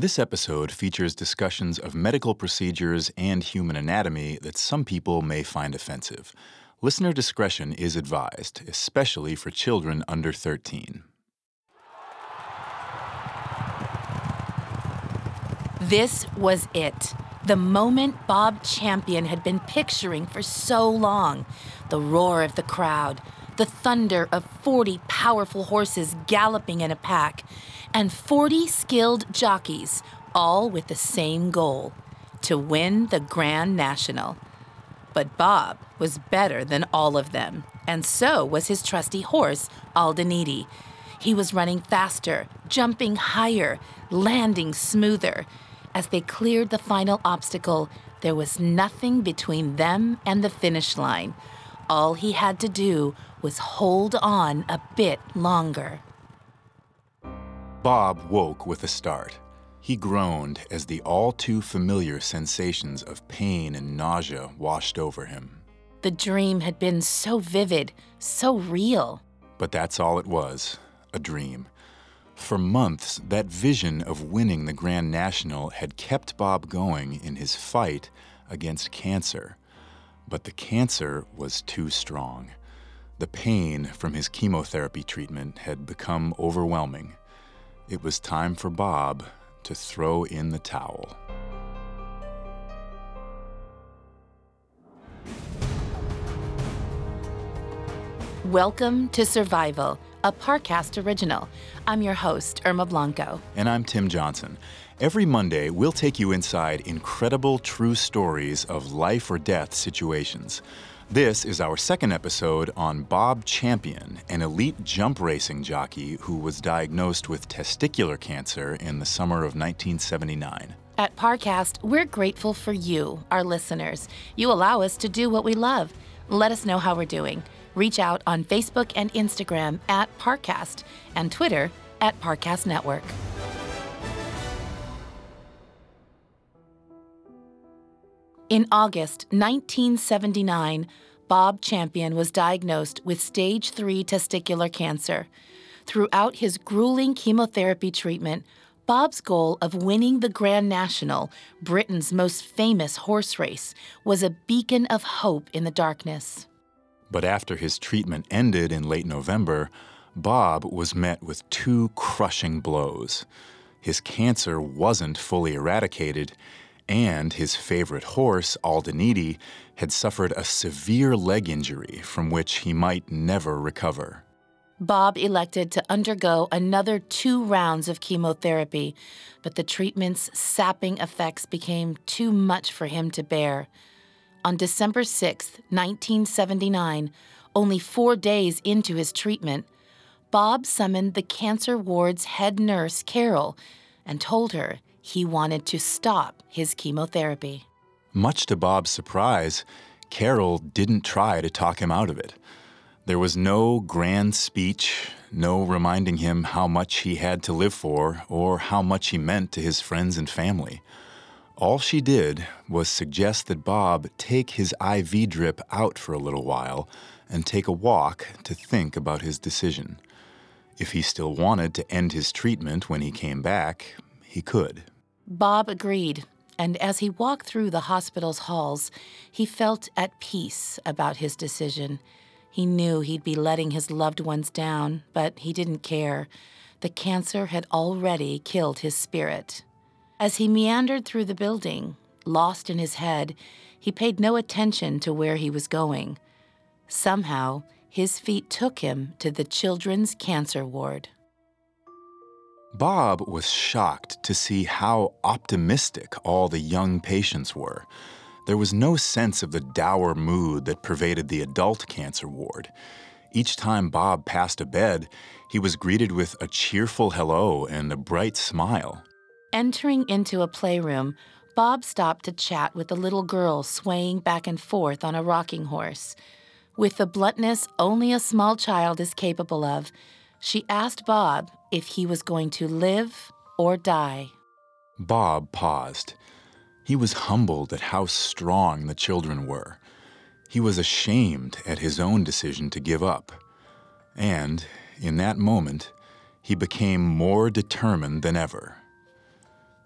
This episode features discussions of medical procedures and human anatomy that some people may find offensive. Listener discretion is advised, especially for children under 13. This was it. The moment Bob Champion had been picturing for so long. The roar of the crowd, the thunder of 40 powerful horses galloping in a pack, and 40 skilled jockeys, all with the same goal to win the Grand National. But Bob was better than all of them, and so was his trusty horse, Aldaniti. He was running faster, jumping higher, landing smoother. As they cleared the final obstacle, there was nothing between them and the finish line. All he had to do was hold on a bit longer. Bob woke with a start. He groaned as the all too familiar sensations of pain and nausea washed over him. The dream had been so vivid, so real. But that's all it was a dream. For months, that vision of winning the Grand National had kept Bob going in his fight against cancer. But the cancer was too strong. The pain from his chemotherapy treatment had become overwhelming. It was time for Bob to throw in the towel. Welcome to Survival, a Parcast original. I'm your host, Irma Blanco. And I'm Tim Johnson. Every Monday, we'll take you inside incredible true stories of life or death situations. This is our second episode on Bob Champion, an elite jump racing jockey who was diagnosed with testicular cancer in the summer of 1979. At Parcast, we're grateful for you, our listeners. You allow us to do what we love. Let us know how we're doing. Reach out on Facebook and Instagram at Parcast and Twitter at Parcast Network. In August 1979, Bob Champion was diagnosed with stage 3 testicular cancer. Throughout his grueling chemotherapy treatment, Bob's goal of winning the Grand National, Britain's most famous horse race, was a beacon of hope in the darkness. But after his treatment ended in late November, Bob was met with two crushing blows. His cancer wasn't fully eradicated, and his favorite horse, Aldaniti, had suffered a severe leg injury from which he might never recover. Bob elected to undergo another two rounds of chemotherapy, but the treatment's sapping effects became too much for him to bear. On December 6, 1979, only four days into his treatment, Bob summoned the cancer ward's head nurse, Carol, and told her he wanted to stop his chemotherapy. Much to Bob's surprise, Carol didn't try to talk him out of it. There was no grand speech, no reminding him how much he had to live for or how much he meant to his friends and family. All she did was suggest that Bob take his IV drip out for a little while and take a walk to think about his decision. If he still wanted to end his treatment when he came back, he could. Bob agreed, and as he walked through the hospital's halls, he felt at peace about his decision. He knew he'd be letting his loved ones down, but he didn't care. The cancer had already killed his spirit. As he meandered through the building, lost in his head, he paid no attention to where he was going. Somehow, his feet took him to the children's cancer ward. Bob was shocked to see how optimistic all the young patients were. There was no sense of the dour mood that pervaded the adult cancer ward. Each time Bob passed a bed, he was greeted with a cheerful hello and a bright smile. Entering into a playroom, Bob stopped to chat with a little girl swaying back and forth on a rocking horse. With the bluntness only a small child is capable of, she asked Bob if he was going to live or die. Bob paused. He was humbled at how strong the children were. He was ashamed at his own decision to give up. And, in that moment, he became more determined than ever.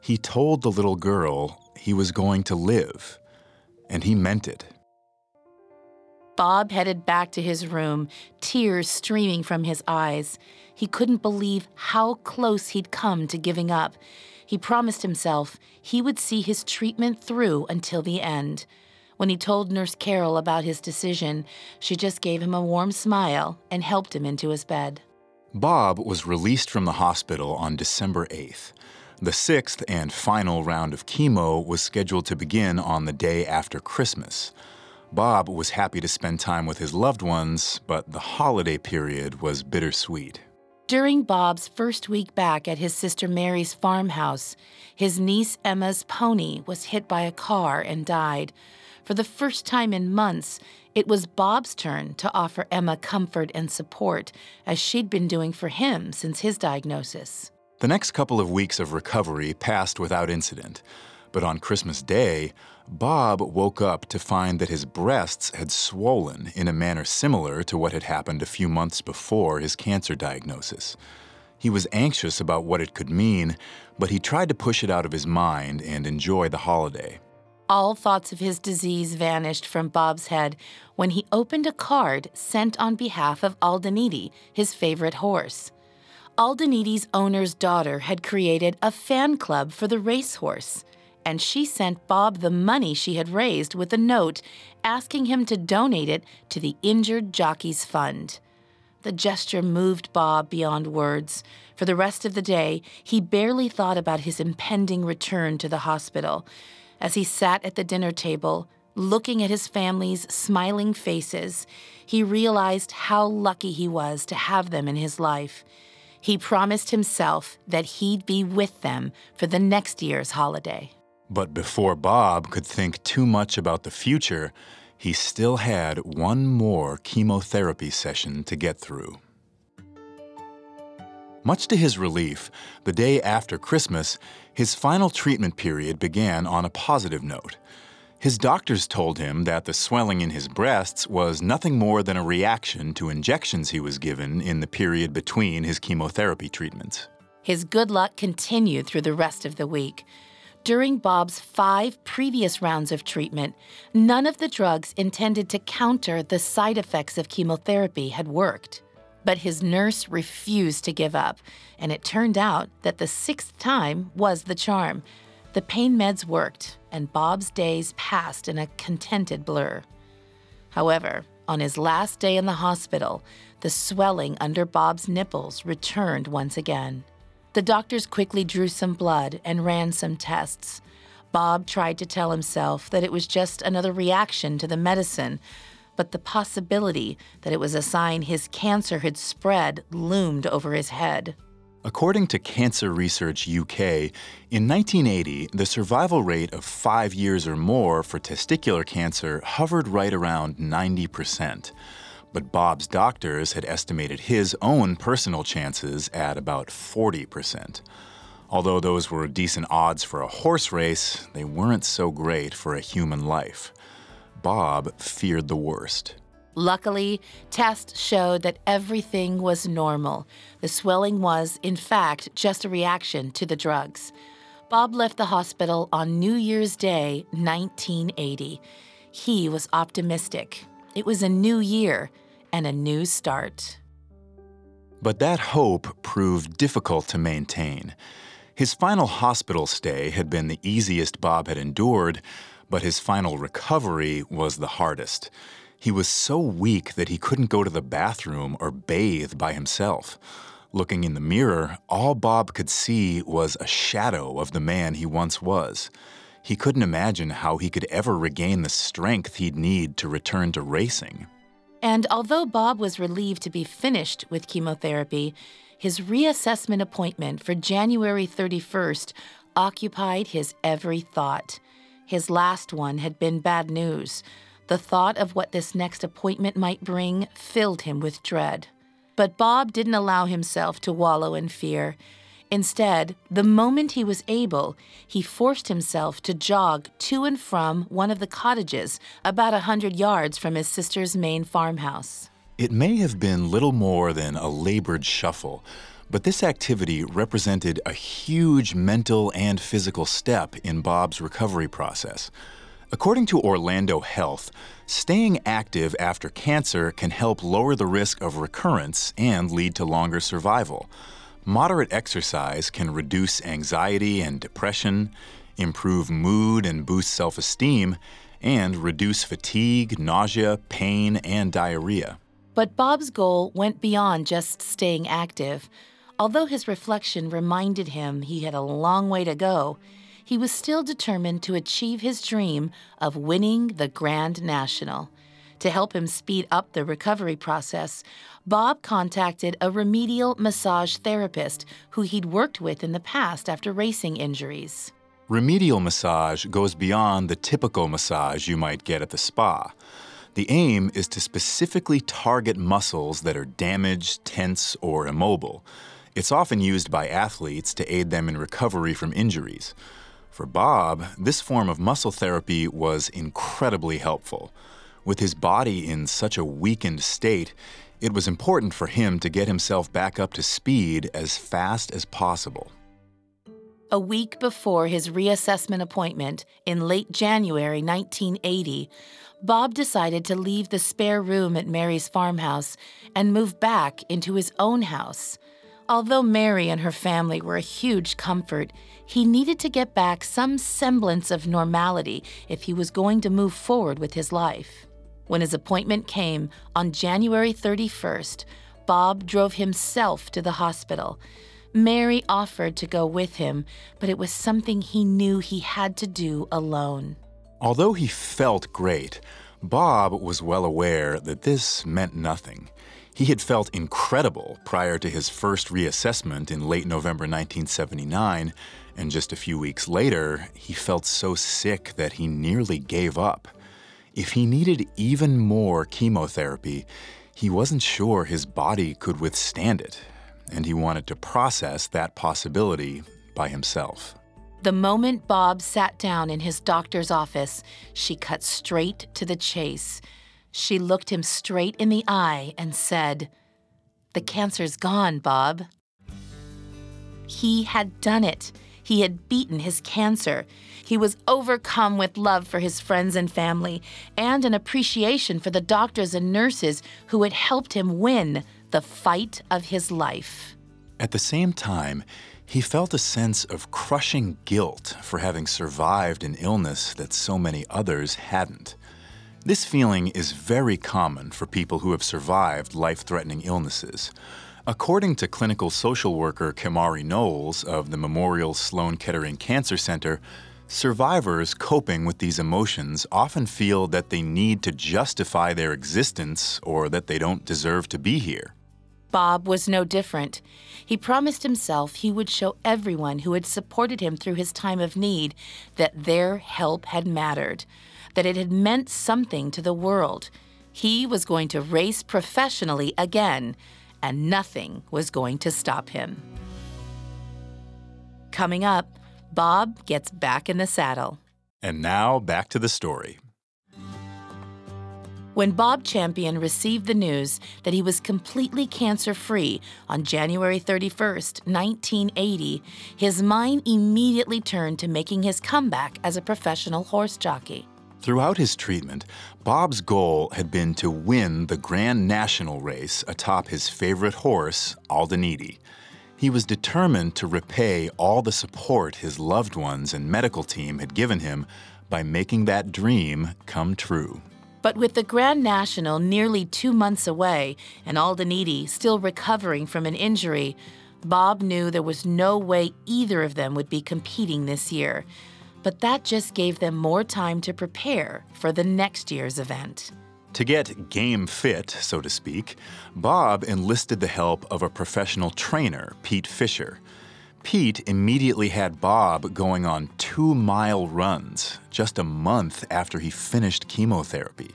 He told the little girl he was going to live, and he meant it. Bob headed back to his room, tears streaming from his eyes. He couldn't believe how close he'd come to giving up. He promised himself he would see his treatment through until the end. When he told Nurse Carol about his decision, she just gave him a warm smile and helped him into his bed. Bob was released from the hospital on December 8th. The sixth and final round of chemo was scheduled to begin on the day after Christmas. Bob was happy to spend time with his loved ones, but the holiday period was bittersweet. During Bob's first week back at his sister Mary's farmhouse, his niece Emma's pony was hit by a car and died. For the first time in months, it was Bob's turn to offer Emma comfort and support, as she'd been doing for him since his diagnosis. The next couple of weeks of recovery passed without incident, but on Christmas Day, Bob woke up to find that his breasts had swollen in a manner similar to what had happened a few months before his cancer diagnosis. He was anxious about what it could mean, but he tried to push it out of his mind and enjoy the holiday. All thoughts of his disease vanished from Bob's head when he opened a card sent on behalf of Aldaniti, his favorite horse. Aldaniti's owner's daughter had created a fan club for the racehorse and she sent Bob the money she had raised with a note asking him to donate it to the Injured Jockeys Fund. The gesture moved Bob beyond words. For the rest of the day, he barely thought about his impending return to the hospital. As he sat at the dinner table, looking at his family's smiling faces, he realized how lucky he was to have them in his life. He promised himself that he'd be with them for the next year's holiday. But before Bob could think too much about the future, he still had one more chemotherapy session to get through. Much to his relief, the day after Christmas, his final treatment period began on a positive note. His doctors told him that the swelling in his breasts was nothing more than a reaction to injections he was given in the period between his chemotherapy treatments. His good luck continued through the rest of the week. During Bob's five previous rounds of treatment, none of the drugs intended to counter the side effects of chemotherapy had worked. But his nurse refused to give up, and it turned out that the sixth time was the charm. The pain meds worked, and Bob's days passed in a contented blur. However, on his last day in the hospital, the swelling under Bob's nipples returned once again. The doctors quickly drew some blood and ran some tests. Bob tried to tell himself that it was just another reaction to the medicine, but the possibility that it was a sign his cancer had spread loomed over his head. According to Cancer Research UK, in 1980, the survival rate of five years or more for testicular cancer hovered right around 90 percent but Bob's doctors had estimated his own personal chances at about 40%. Although those were decent odds for a horse race, they weren't so great for a human life. Bob feared the worst. Luckily, tests showed that everything was normal. The swelling was, in fact, just a reaction to the drugs. Bob left the hospital on New Year's Day, 1980. He was optimistic. It was a new year, and a new start. But that hope proved difficult to maintain. His final hospital stay had been the easiest Bob had endured, but his final recovery was the hardest. He was so weak that he couldn't go to the bathroom or bathe by himself. Looking in the mirror, all Bob could see was a shadow of the man he once was. He couldn't imagine how he could ever regain the strength he'd need to return to racing. And although Bob was relieved to be finished with chemotherapy, his reassessment appointment for January 31st occupied his every thought. His last one had been bad news. The thought of what this next appointment might bring filled him with dread. But Bob didn't allow himself to wallow in fear. Instead, the moment he was able, he forced himself to jog to and from one of the cottages about a hundred yards from his sister's main farmhouse. It may have been little more than a labored shuffle, but this activity represented a huge mental and physical step in Bob's recovery process. According to Orlando Health, staying active after cancer can help lower the risk of recurrence and lead to longer survival. Moderate exercise can reduce anxiety and depression, improve mood and boost self esteem, and reduce fatigue, nausea, pain, and diarrhea. But Bob's goal went beyond just staying active. Although his reflection reminded him he had a long way to go, he was still determined to achieve his dream of winning the Grand National. To help him speed up the recovery process, Bob contacted a remedial massage therapist who he'd worked with in the past after racing injuries. Remedial massage goes beyond the typical massage you might get at the spa. The aim is to specifically target muscles that are damaged, tense, or immobile. It's often used by athletes to aid them in recovery from injuries. For Bob, this form of muscle therapy was incredibly helpful. With his body in such a weakened state, it was important for him to get himself back up to speed as fast as possible. A week before his reassessment appointment in late January 1980, Bob decided to leave the spare room at Mary's farmhouse and move back into his own house. Although Mary and her family were a huge comfort, he needed to get back some semblance of normality if he was going to move forward with his life. When his appointment came on January 31st, Bob drove himself to the hospital. Mary offered to go with him, but it was something he knew he had to do alone. Although he felt great, Bob was well aware that this meant nothing. He had felt incredible prior to his first reassessment in late November 1979, and just a few weeks later, he felt so sick that he nearly gave up. If he needed even more chemotherapy, he wasn't sure his body could withstand it, and he wanted to process that possibility by himself. The moment Bob sat down in his doctor's office, she cut straight to the chase. She looked him straight in the eye and said, The cancer's gone, Bob. He had done it. He had beaten his cancer. He was overcome with love for his friends and family and an appreciation for the doctors and nurses who had helped him win the fight of his life. At the same time, he felt a sense of crushing guilt for having survived an illness that so many others hadn't. This feeling is very common for people who have survived life threatening illnesses. According to clinical social worker Kamari Knowles of the Memorial Sloan Kettering Cancer Center, survivors coping with these emotions often feel that they need to justify their existence or that they don't deserve to be here. Bob was no different. He promised himself he would show everyone who had supported him through his time of need that their help had mattered, that it had meant something to the world. He was going to race professionally again and nothing was going to stop him. Coming up, Bob gets back in the saddle. And now back to the story. When Bob Champion received the news that he was completely cancer free on January 31st, 1980, his mind immediately turned to making his comeback as a professional horse jockey. Throughout his treatment, Bob's goal had been to win the Grand National race atop his favorite horse, Aldaniti. He was determined to repay all the support his loved ones and medical team had given him by making that dream come true. But with the Grand National nearly two months away and Aldaniti still recovering from an injury, Bob knew there was no way either of them would be competing this year but that just gave them more time to prepare for the next year's event. To get game fit, so to speak, Bob enlisted the help of a professional trainer, Pete Fisher. Pete immediately had Bob going on two mile runs just a month after he finished chemotherapy.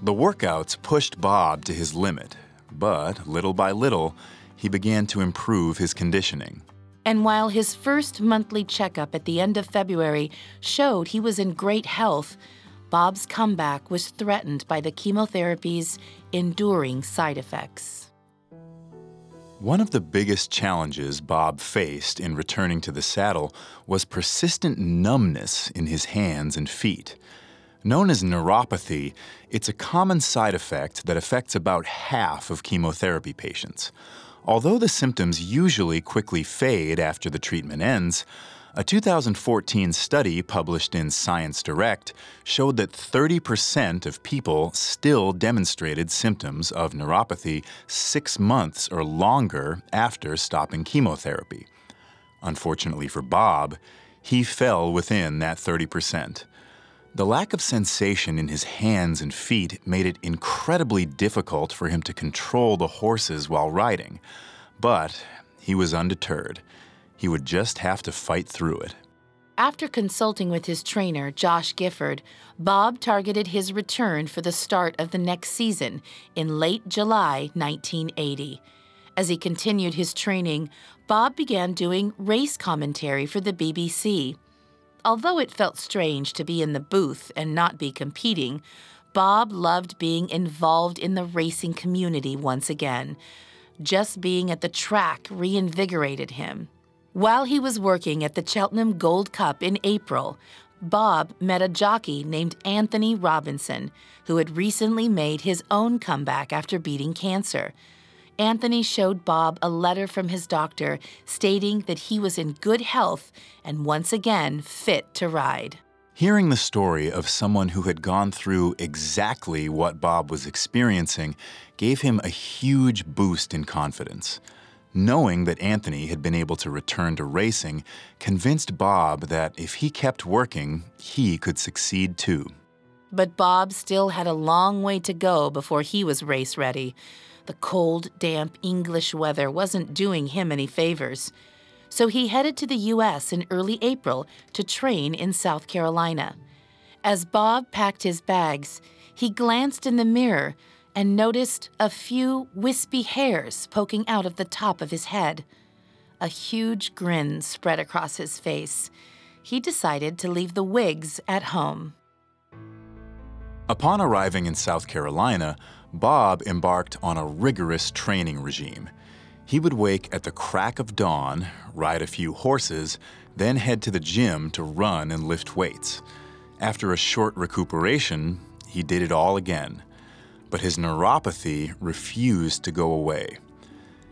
The workouts pushed Bob to his limit, but little by little, he began to improve his conditioning. And while his first monthly checkup at the end of February showed he was in great health, Bob's comeback was threatened by the chemotherapy's enduring side effects. One of the biggest challenges Bob faced in returning to the saddle was persistent numbness in his hands and feet. Known as neuropathy, it's a common side effect that affects about half of chemotherapy patients. Although the symptoms usually quickly fade after the treatment ends, a 2014 study published in Science Direct showed that 30% of people still demonstrated symptoms of neuropathy six months or longer after stopping chemotherapy. Unfortunately for Bob, he fell within that 30%. The lack of sensation in his hands and feet made it incredibly difficult for him to control the horses while riding. But he was undeterred. He would just have to fight through it. After consulting with his trainer, Josh Gifford, Bob targeted his return for the start of the next season in late July 1980. As he continued his training, Bob began doing race commentary for the BBC. Although it felt strange to be in the booth and not be competing, Bob loved being involved in the racing community once again. Just being at the track reinvigorated him. While he was working at the Cheltenham Gold Cup in April, Bob met a jockey named Anthony Robinson, who had recently made his own comeback after beating cancer. Anthony showed Bob a letter from his doctor stating that he was in good health and once again fit to ride. Hearing the story of someone who had gone through exactly what Bob was experiencing gave him a huge boost in confidence. Knowing that Anthony had been able to return to racing convinced Bob that if he kept working, he could succeed too. But Bob still had a long way to go before he was race ready. The cold, damp English weather wasn't doing him any favors. So he headed to the U.S. in early April to train in South Carolina. As Bob packed his bags, he glanced in the mirror and noticed a few wispy hairs poking out of the top of his head. A huge grin spread across his face. He decided to leave the wigs at home. Upon arriving in South Carolina, Bob embarked on a rigorous training regime. He would wake at the crack of dawn, ride a few horses, then head to the gym to run and lift weights. After a short recuperation, he did it all again. But his neuropathy refused to go away.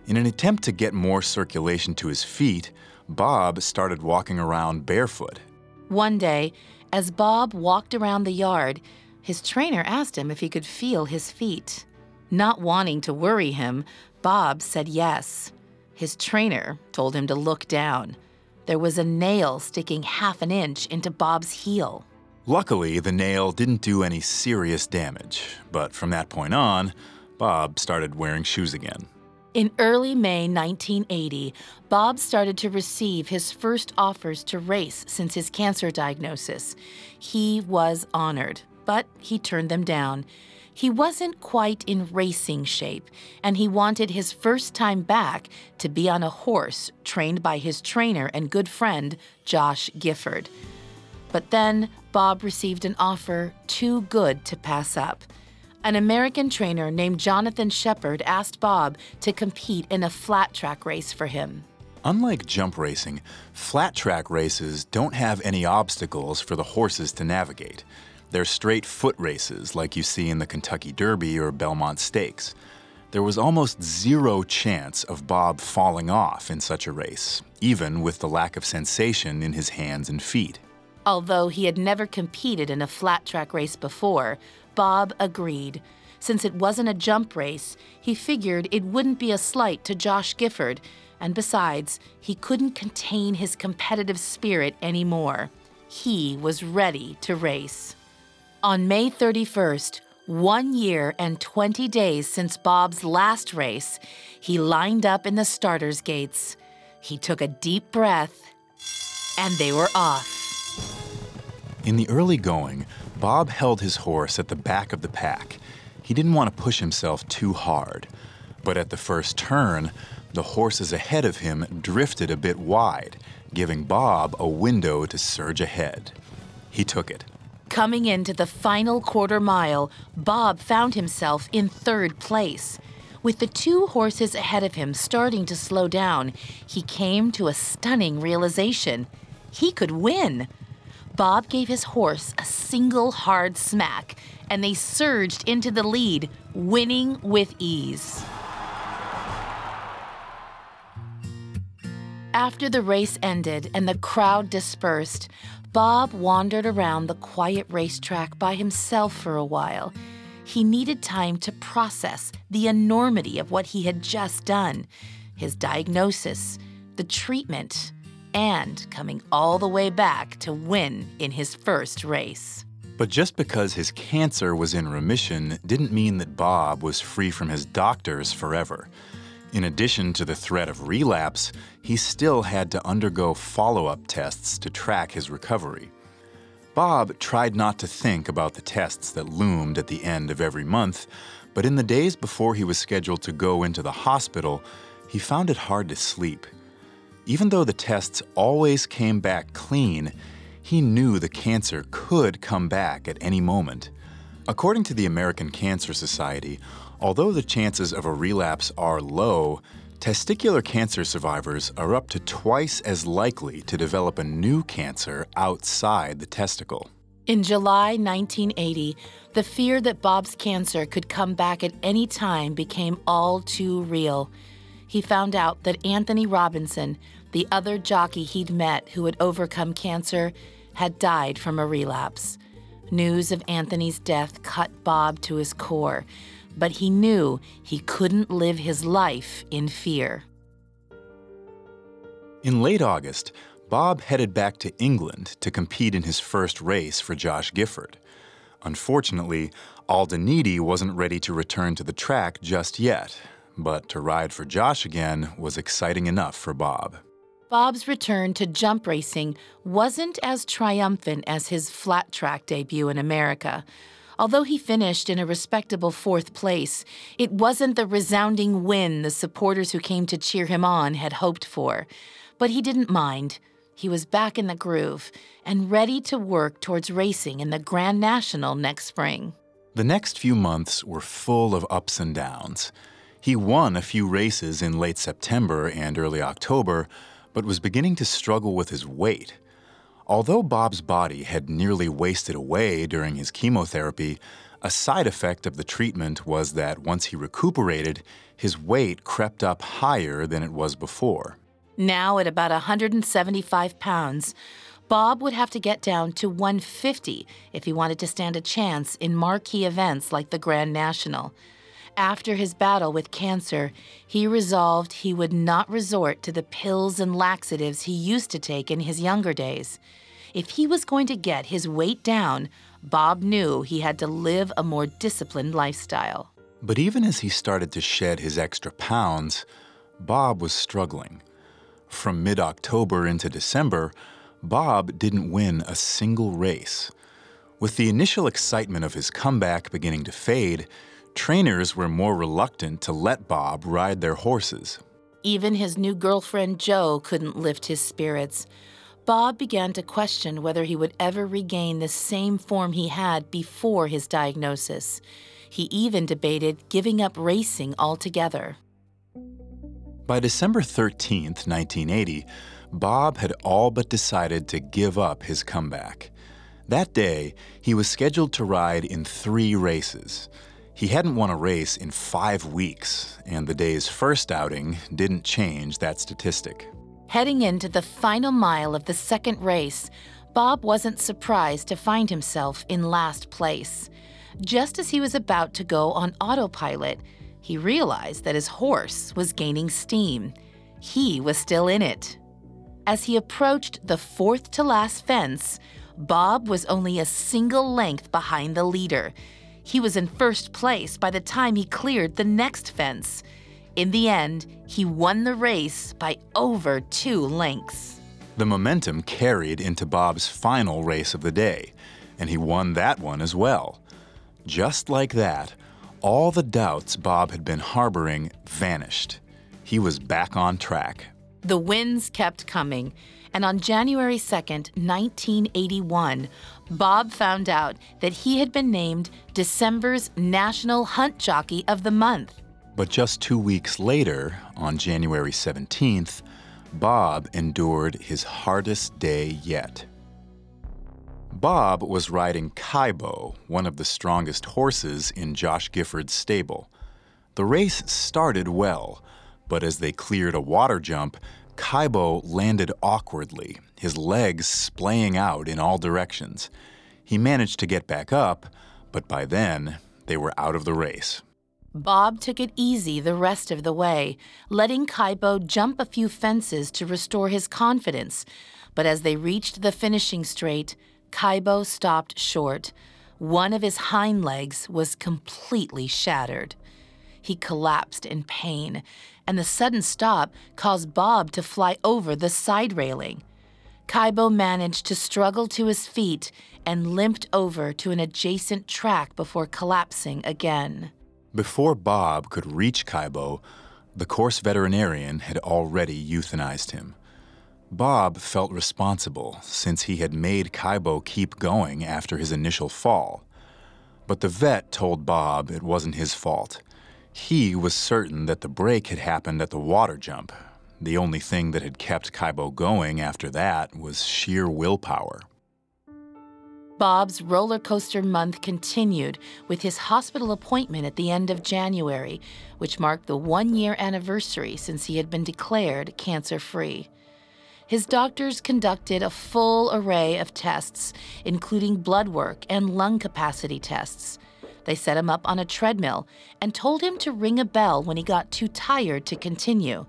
In an attempt to get more circulation to his feet, Bob started walking around barefoot. One day, as Bob walked around the yard, his trainer asked him if he could feel his feet. Not wanting to worry him, Bob said yes. His trainer told him to look down. There was a nail sticking half an inch into Bob's heel. Luckily, the nail didn't do any serious damage, but from that point on, Bob started wearing shoes again. In early May 1980, Bob started to receive his first offers to race since his cancer diagnosis. He was honored but he turned them down. He wasn't quite in racing shape, and he wanted his first time back to be on a horse trained by his trainer and good friend, Josh Gifford. But then Bob received an offer too good to pass up. An American trainer named Jonathan Sheppard asked Bob to compete in a flat track race for him. Unlike jump racing, flat track races don't have any obstacles for the horses to navigate. They're straight foot races like you see in the Kentucky Derby or Belmont Stakes. There was almost zero chance of Bob falling off in such a race, even with the lack of sensation in his hands and feet. Although he had never competed in a flat track race before, Bob agreed. Since it wasn't a jump race, he figured it wouldn't be a slight to Josh Gifford, and besides, he couldn't contain his competitive spirit anymore. He was ready to race. On May 31st, one year and 20 days since Bob's last race, he lined up in the starter's gates. He took a deep breath, and they were off. In the early going, Bob held his horse at the back of the pack. He didn't want to push himself too hard. But at the first turn, the horses ahead of him drifted a bit wide, giving Bob a window to surge ahead. He took it. Coming into the final quarter mile, Bob found himself in third place. With the two horses ahead of him starting to slow down, he came to a stunning realization. He could win. Bob gave his horse a single hard smack, and they surged into the lead, winning with ease. After the race ended and the crowd dispersed, Bob wandered around the quiet racetrack by himself for a while. He needed time to process the enormity of what he had just done his diagnosis, the treatment, and coming all the way back to win in his first race. But just because his cancer was in remission didn't mean that Bob was free from his doctors forever. In addition to the threat of relapse, he still had to undergo follow up tests to track his recovery. Bob tried not to think about the tests that loomed at the end of every month, but in the days before he was scheduled to go into the hospital, he found it hard to sleep. Even though the tests always came back clean, he knew the cancer could come back at any moment. According to the American Cancer Society, Although the chances of a relapse are low, testicular cancer survivors are up to twice as likely to develop a new cancer outside the testicle. In July 1980, the fear that Bob's cancer could come back at any time became all too real. He found out that Anthony Robinson, the other jockey he'd met who had overcome cancer, had died from a relapse. News of Anthony's death cut Bob to his core but he knew he couldn't live his life in fear. In late August, Bob headed back to England to compete in his first race for Josh Gifford. Unfortunately, Aldaniti wasn't ready to return to the track just yet, but to ride for Josh again was exciting enough for Bob. Bob's return to jump racing wasn't as triumphant as his flat track debut in America, Although he finished in a respectable fourth place, it wasn't the resounding win the supporters who came to cheer him on had hoped for. But he didn't mind. He was back in the groove and ready to work towards racing in the Grand National next spring. The next few months were full of ups and downs. He won a few races in late September and early October, but was beginning to struggle with his weight. Although Bob's body had nearly wasted away during his chemotherapy, a side effect of the treatment was that once he recuperated, his weight crept up higher than it was before. Now, at about 175 pounds, Bob would have to get down to 150 if he wanted to stand a chance in marquee events like the Grand National. After his battle with cancer, he resolved he would not resort to the pills and laxatives he used to take in his younger days. If he was going to get his weight down, Bob knew he had to live a more disciplined lifestyle. But even as he started to shed his extra pounds, Bob was struggling. From mid October into December, Bob didn't win a single race. With the initial excitement of his comeback beginning to fade, trainers were more reluctant to let Bob ride their horses. Even his new girlfriend, Joe, couldn't lift his spirits. Bob began to question whether he would ever regain the same form he had before his diagnosis. He even debated giving up racing altogether. By December 13, 1980, Bob had all but decided to give up his comeback. That day, he was scheduled to ride in three races. He hadn't won a race in five weeks, and the day's first outing didn't change that statistic. Heading into the final mile of the second race, Bob wasn't surprised to find himself in last place. Just as he was about to go on autopilot, he realized that his horse was gaining steam. He was still in it. As he approached the fourth to last fence, Bob was only a single length behind the leader. He was in first place by the time he cleared the next fence. In the end, he won the race by over two lengths. The momentum carried into Bob's final race of the day, and he won that one as well. Just like that, all the doubts Bob had been harboring vanished. He was back on track. The wins kept coming, and on January 2nd, 1981, Bob found out that he had been named December's National Hunt Jockey of the Month. But just two weeks later, on January 17th, Bob endured his hardest day yet. Bob was riding Kybo, one of the strongest horses in Josh Gifford's stable. The race started well, but as they cleared a water jump, Kybo landed awkwardly, his legs splaying out in all directions. He managed to get back up, but by then, they were out of the race. Bob took it easy the rest of the way, letting Kybo jump a few fences to restore his confidence. But as they reached the finishing straight, Kybo stopped short. One of his hind legs was completely shattered. He collapsed in pain, and the sudden stop caused Bob to fly over the side railing. Kybo managed to struggle to his feet and limped over to an adjacent track before collapsing again. Before Bob could reach Kybo, the course veterinarian had already euthanized him. Bob felt responsible since he had made Kybo keep going after his initial fall. But the vet told Bob it wasn't his fault. He was certain that the break had happened at the water jump. The only thing that had kept Kybo going after that was sheer willpower. Bob's roller coaster month continued with his hospital appointment at the end of January, which marked the one year anniversary since he had been declared cancer free his doctors conducted a full array of tests, including blood work and lung capacity tests. They set him up on a treadmill and told him to ring a bell when he got too tired to continue.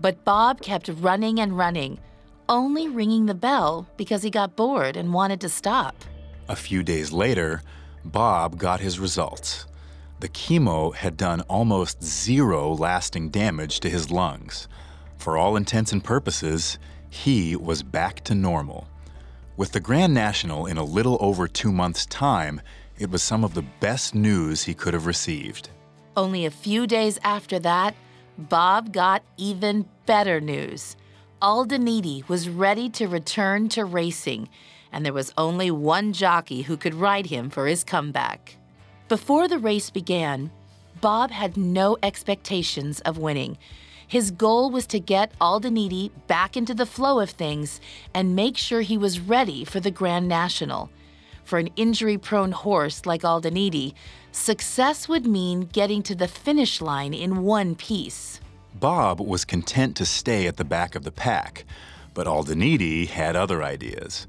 But Bob kept running and running, only ringing the bell because he got bored and wanted to stop. A few days later, Bob got his results. The chemo had done almost zero lasting damage to his lungs. For all intents and purposes, he was back to normal. With the Grand National in a little over two months' time, it was some of the best news he could have received. Only a few days after that, Bob got even better news. Aldaniti was ready to return to racing, and there was only one jockey who could ride him for his comeback. Before the race began, Bob had no expectations of winning. His goal was to get Aldaniti back into the flow of things and make sure he was ready for the Grand National. For an injury prone horse like Aldaniti, success would mean getting to the finish line in one piece. Bob was content to stay at the back of the pack, but Aldaniti had other ideas.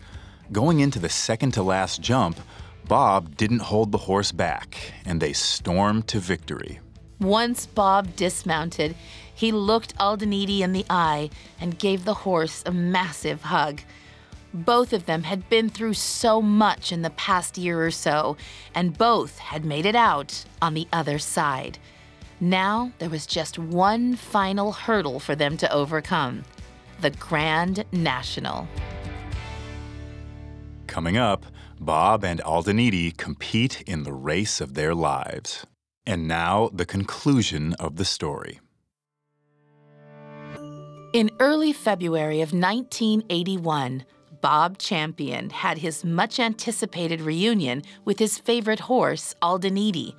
Going into the second to last jump, Bob didn't hold the horse back, and they stormed to victory. Once Bob dismounted, he looked Aldaniti in the eye and gave the horse a massive hug. Both of them had been through so much in the past year or so, and both had made it out on the other side. Now there was just one final hurdle for them to overcome the Grand National. Coming up, Bob and Aldaniti compete in the race of their lives. And now, the conclusion of the story. In early February of 1981, Bob Champion had his much anticipated reunion with his favorite horse, Aldaniti.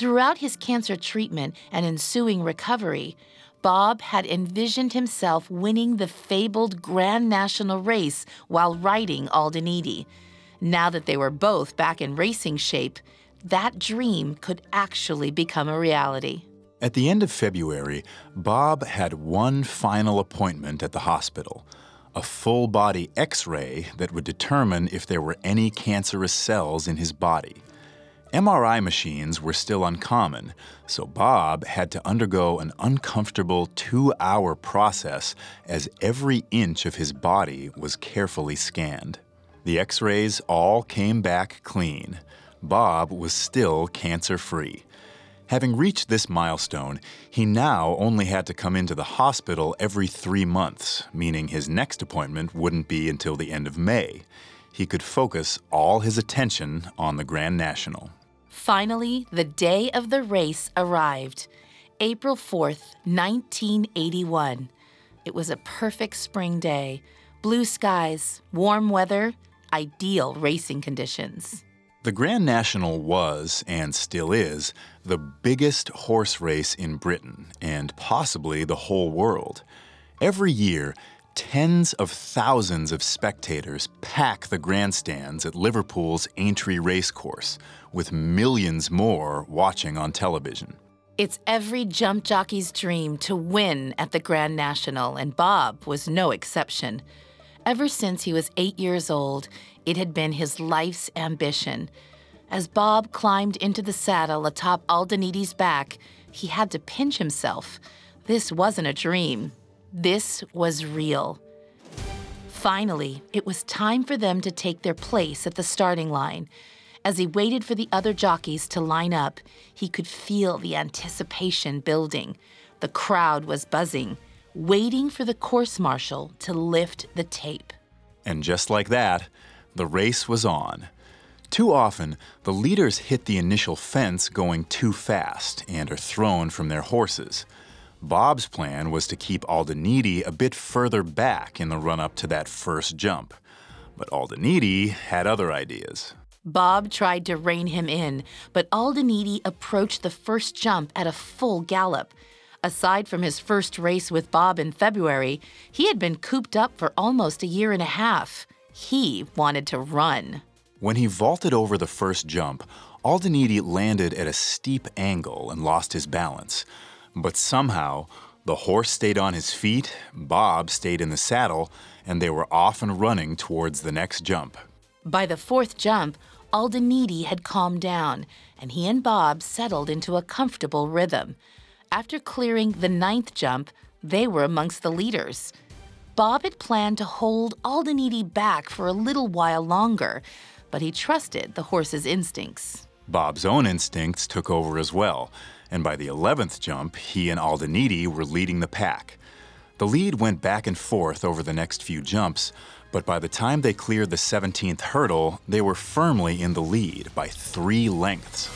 Throughout his cancer treatment and ensuing recovery, Bob had envisioned himself winning the fabled Grand National race while riding Aldaniti. Now that they were both back in racing shape, that dream could actually become a reality. At the end of February, Bob had one final appointment at the hospital a full body x ray that would determine if there were any cancerous cells in his body. MRI machines were still uncommon, so Bob had to undergo an uncomfortable two hour process as every inch of his body was carefully scanned. The x rays all came back clean. Bob was still cancer free. Having reached this milestone, he now only had to come into the hospital every three months, meaning his next appointment wouldn't be until the end of May. He could focus all his attention on the Grand National. Finally, the day of the race arrived April 4th, 1981. It was a perfect spring day. Blue skies, warm weather, ideal racing conditions. The Grand National was, and still is, the biggest horse race in Britain and possibly the whole world. Every year, tens of thousands of spectators pack the grandstands at Liverpool's Aintree Racecourse, with millions more watching on television. It's every jump jockey's dream to win at the Grand National, and Bob was no exception. Ever since he was eight years old, it had been his life's ambition. As Bob climbed into the saddle atop Aldaniti's back, he had to pinch himself. This wasn't a dream. This was real. Finally, it was time for them to take their place at the starting line. As he waited for the other jockeys to line up, he could feel the anticipation building. The crowd was buzzing, waiting for the course marshal to lift the tape. And just like that, the race was on. Too often, the leaders hit the initial fence going too fast and are thrown from their horses. Bob's plan was to keep Aldaniti a bit further back in the run up to that first jump. But Aldaniti had other ideas. Bob tried to rein him in, but Aldaniti approached the first jump at a full gallop. Aside from his first race with Bob in February, he had been cooped up for almost a year and a half. He wanted to run. When he vaulted over the first jump, Aldaniti landed at a steep angle and lost his balance. But somehow, the horse stayed on his feet, Bob stayed in the saddle, and they were off and running towards the next jump. By the fourth jump, Aldaniti had calmed down, and he and Bob settled into a comfortable rhythm. After clearing the ninth jump, they were amongst the leaders. Bob had planned to hold Aldaniti back for a little while longer, but he trusted the horse's instincts. Bob's own instincts took over as well, and by the 11th jump, he and Aldaniti were leading the pack. The lead went back and forth over the next few jumps, but by the time they cleared the 17th hurdle, they were firmly in the lead by three lengths.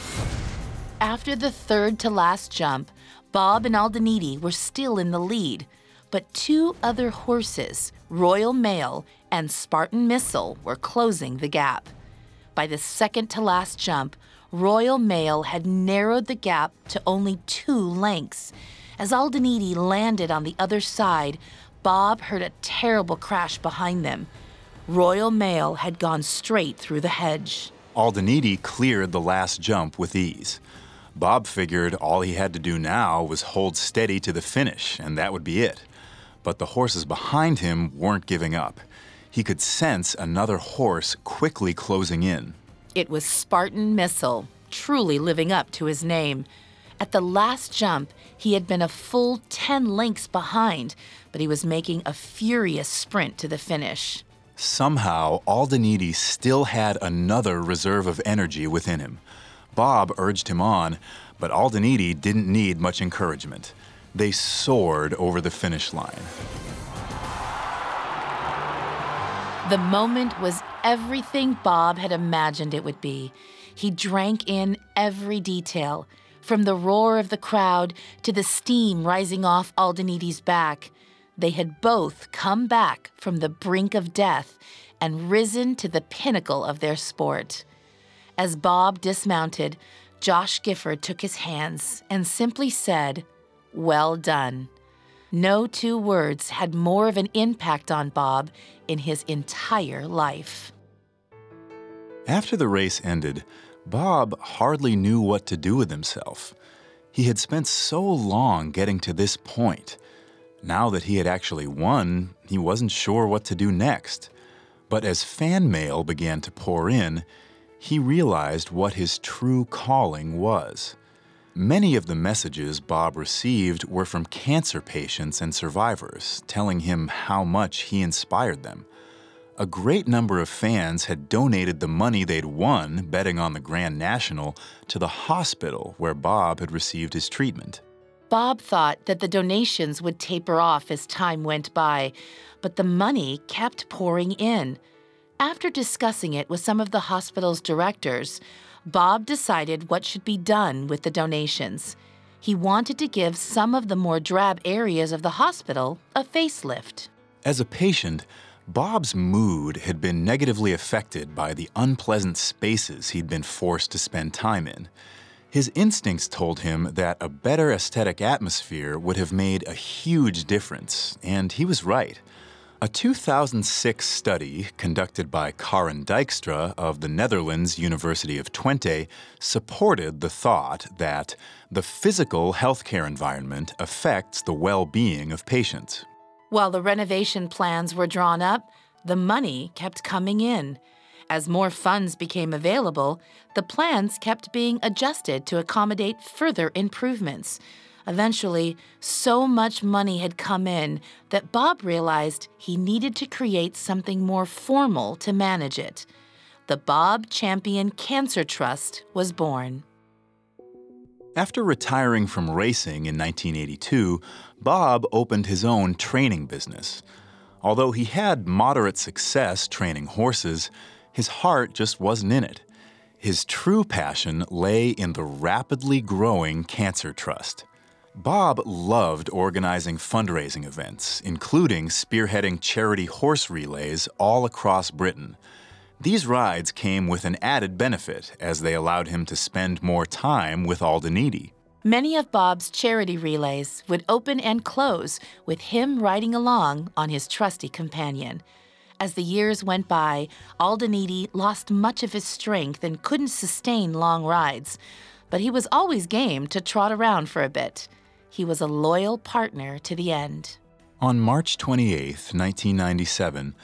After the third to last jump, Bob and Aldaniti were still in the lead, but two other horses, Royal Mail and Spartan Missile, were closing the gap. By the second to last jump, Royal Mail had narrowed the gap to only two lengths. As Aldaniti landed on the other side, Bob heard a terrible crash behind them. Royal Mail had gone straight through the hedge. Aldaniti cleared the last jump with ease. Bob figured all he had to do now was hold steady to the finish, and that would be it. But the horses behind him weren't giving up. He could sense another horse quickly closing in. It was Spartan Missile, truly living up to his name. At the last jump, he had been a full 10 lengths behind, but he was making a furious sprint to the finish. Somehow, Aldaniti still had another reserve of energy within him. Bob urged him on, but Aldaniti didn't need much encouragement. They soared over the finish line. The moment was everything Bob had imagined it would be. He drank in every detail, from the roar of the crowd to the steam rising off Aldaniti's back. They had both come back from the brink of death and risen to the pinnacle of their sport. As Bob dismounted, Josh Gifford took his hands and simply said, Well done. No two words had more of an impact on Bob in his entire life. After the race ended, Bob hardly knew what to do with himself. He had spent so long getting to this point. Now that he had actually won, he wasn't sure what to do next. But as fan mail began to pour in, he realized what his true calling was. Many of the messages Bob received were from cancer patients and survivors, telling him how much he inspired them. a great number of fans had donated the money they'd won betting on the Grand National to the hospital where Bob had received his treatment. Bob thought that the donations would taper off as time went by, but the money kept pouring in. After discussing it with some of the hospital's directors, Bob decided what should be done with the donations. He wanted to give some of the more drab areas of the hospital a facelift. As a patient, Bob's mood had been negatively affected by the unpleasant spaces he'd been forced to spend time in. His instincts told him that a better aesthetic atmosphere would have made a huge difference, and he was right. A 2006 study conducted by Karen Dijkstra of the Netherlands University of Twente supported the thought that the physical healthcare environment affects the well being of patients. While the renovation plans were drawn up, the money kept coming in. As more funds became available, the plans kept being adjusted to accommodate further improvements. Eventually, so much money had come in that Bob realized he needed to create something more formal to manage it. The Bob Champion Cancer Trust was born. After retiring from racing in 1982, Bob opened his own training business. Although he had moderate success training horses, his heart just wasn't in it. His true passion lay in the rapidly growing Cancer Trust. Bob loved organizing fundraising events, including spearheading charity horse relays all across Britain. These rides came with an added benefit as they allowed him to spend more time with Aldaniti. Many of Bob's charity relays would open and close with him riding along on his trusty companion. As the years went by, Aldaniti lost much of his strength and couldn't sustain long rides, but he was always game to trot around for a bit he was a loyal partner to the end. On March 28, 1997,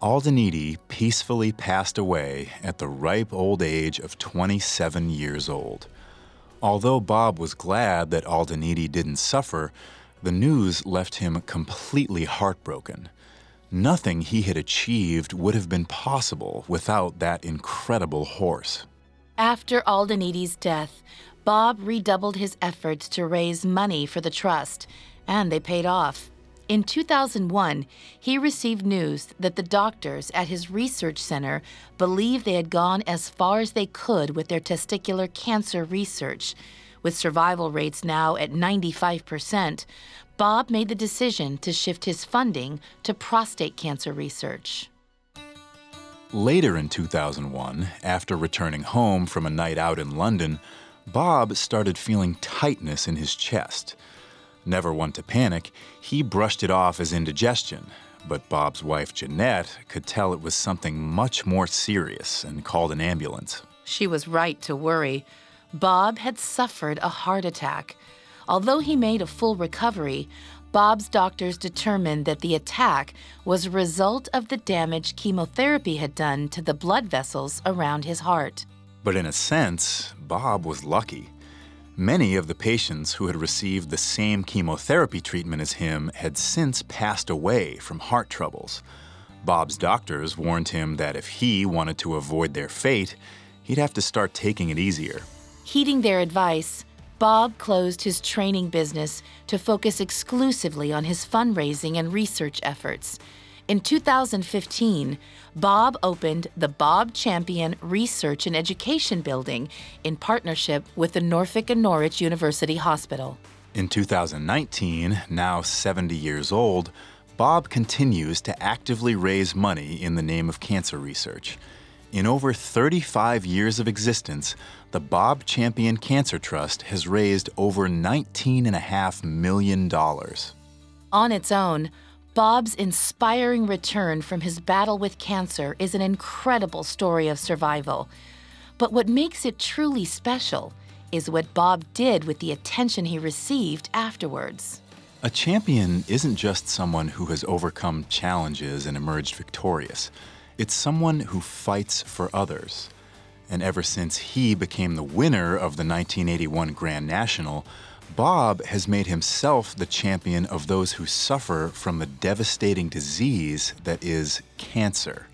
Aldaniti peacefully passed away at the ripe old age of 27 years old. Although Bob was glad that Aldaniti didn't suffer, the news left him completely heartbroken. Nothing he had achieved would have been possible without that incredible horse. After Aldaniti's death, Bob redoubled his efforts to raise money for the trust, and they paid off. In 2001, he received news that the doctors at his research center believed they had gone as far as they could with their testicular cancer research. With survival rates now at 95%, Bob made the decision to shift his funding to prostate cancer research. Later in 2001, after returning home from a night out in London, Bob started feeling tightness in his chest. Never one to panic, he brushed it off as indigestion, but Bob's wife, Jeanette, could tell it was something much more serious and called an ambulance. She was right to worry. Bob had suffered a heart attack. Although he made a full recovery, Bob's doctors determined that the attack was a result of the damage chemotherapy had done to the blood vessels around his heart. But in a sense, Bob was lucky. Many of the patients who had received the same chemotherapy treatment as him had since passed away from heart troubles. Bob's doctors warned him that if he wanted to avoid their fate, he'd have to start taking it easier. Heeding their advice, Bob closed his training business to focus exclusively on his fundraising and research efforts. In 2015, Bob opened the Bob Champion Research and Education Building in partnership with the Norfolk and Norwich University Hospital. In 2019, now 70 years old, Bob continues to actively raise money in the name of cancer research. In over 35 years of existence, the Bob Champion Cancer Trust has raised over $19.5 million. On its own, Bob's inspiring return from his battle with cancer is an incredible story of survival. But what makes it truly special is what Bob did with the attention he received afterwards. A champion isn't just someone who has overcome challenges and emerged victorious. It's someone who fights for others. And ever since he became the winner of the 1981 Grand National, Bob has made himself the champion of those who suffer from the devastating disease that is cancer.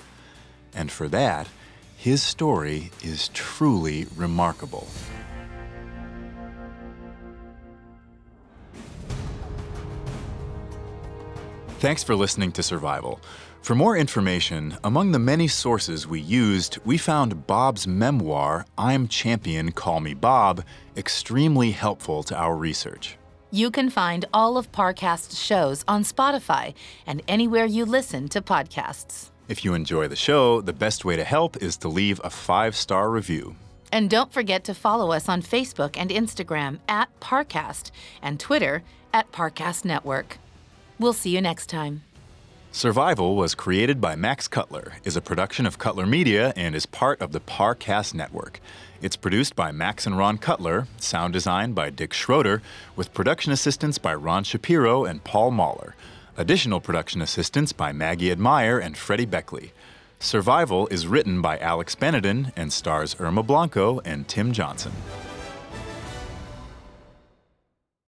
And for that, his story is truly remarkable. Thanks for listening to Survival. For more information, among the many sources we used, we found Bob's memoir, I'm Champion, Call Me Bob, extremely helpful to our research. You can find all of Parcast's shows on Spotify and anywhere you listen to podcasts. If you enjoy the show, the best way to help is to leave a five star review. And don't forget to follow us on Facebook and Instagram at Parcast and Twitter at Parcast Network. We'll see you next time. Survival was created by Max Cutler, is a production of Cutler Media, and is part of the Parcast Network. It's produced by Max and Ron Cutler, sound design by Dick Schroeder, with production assistance by Ron Shapiro and Paul Mahler. Additional production assistance by Maggie Admire and Freddie Beckley. Survival is written by Alex Benedin and stars Irma Blanco and Tim Johnson.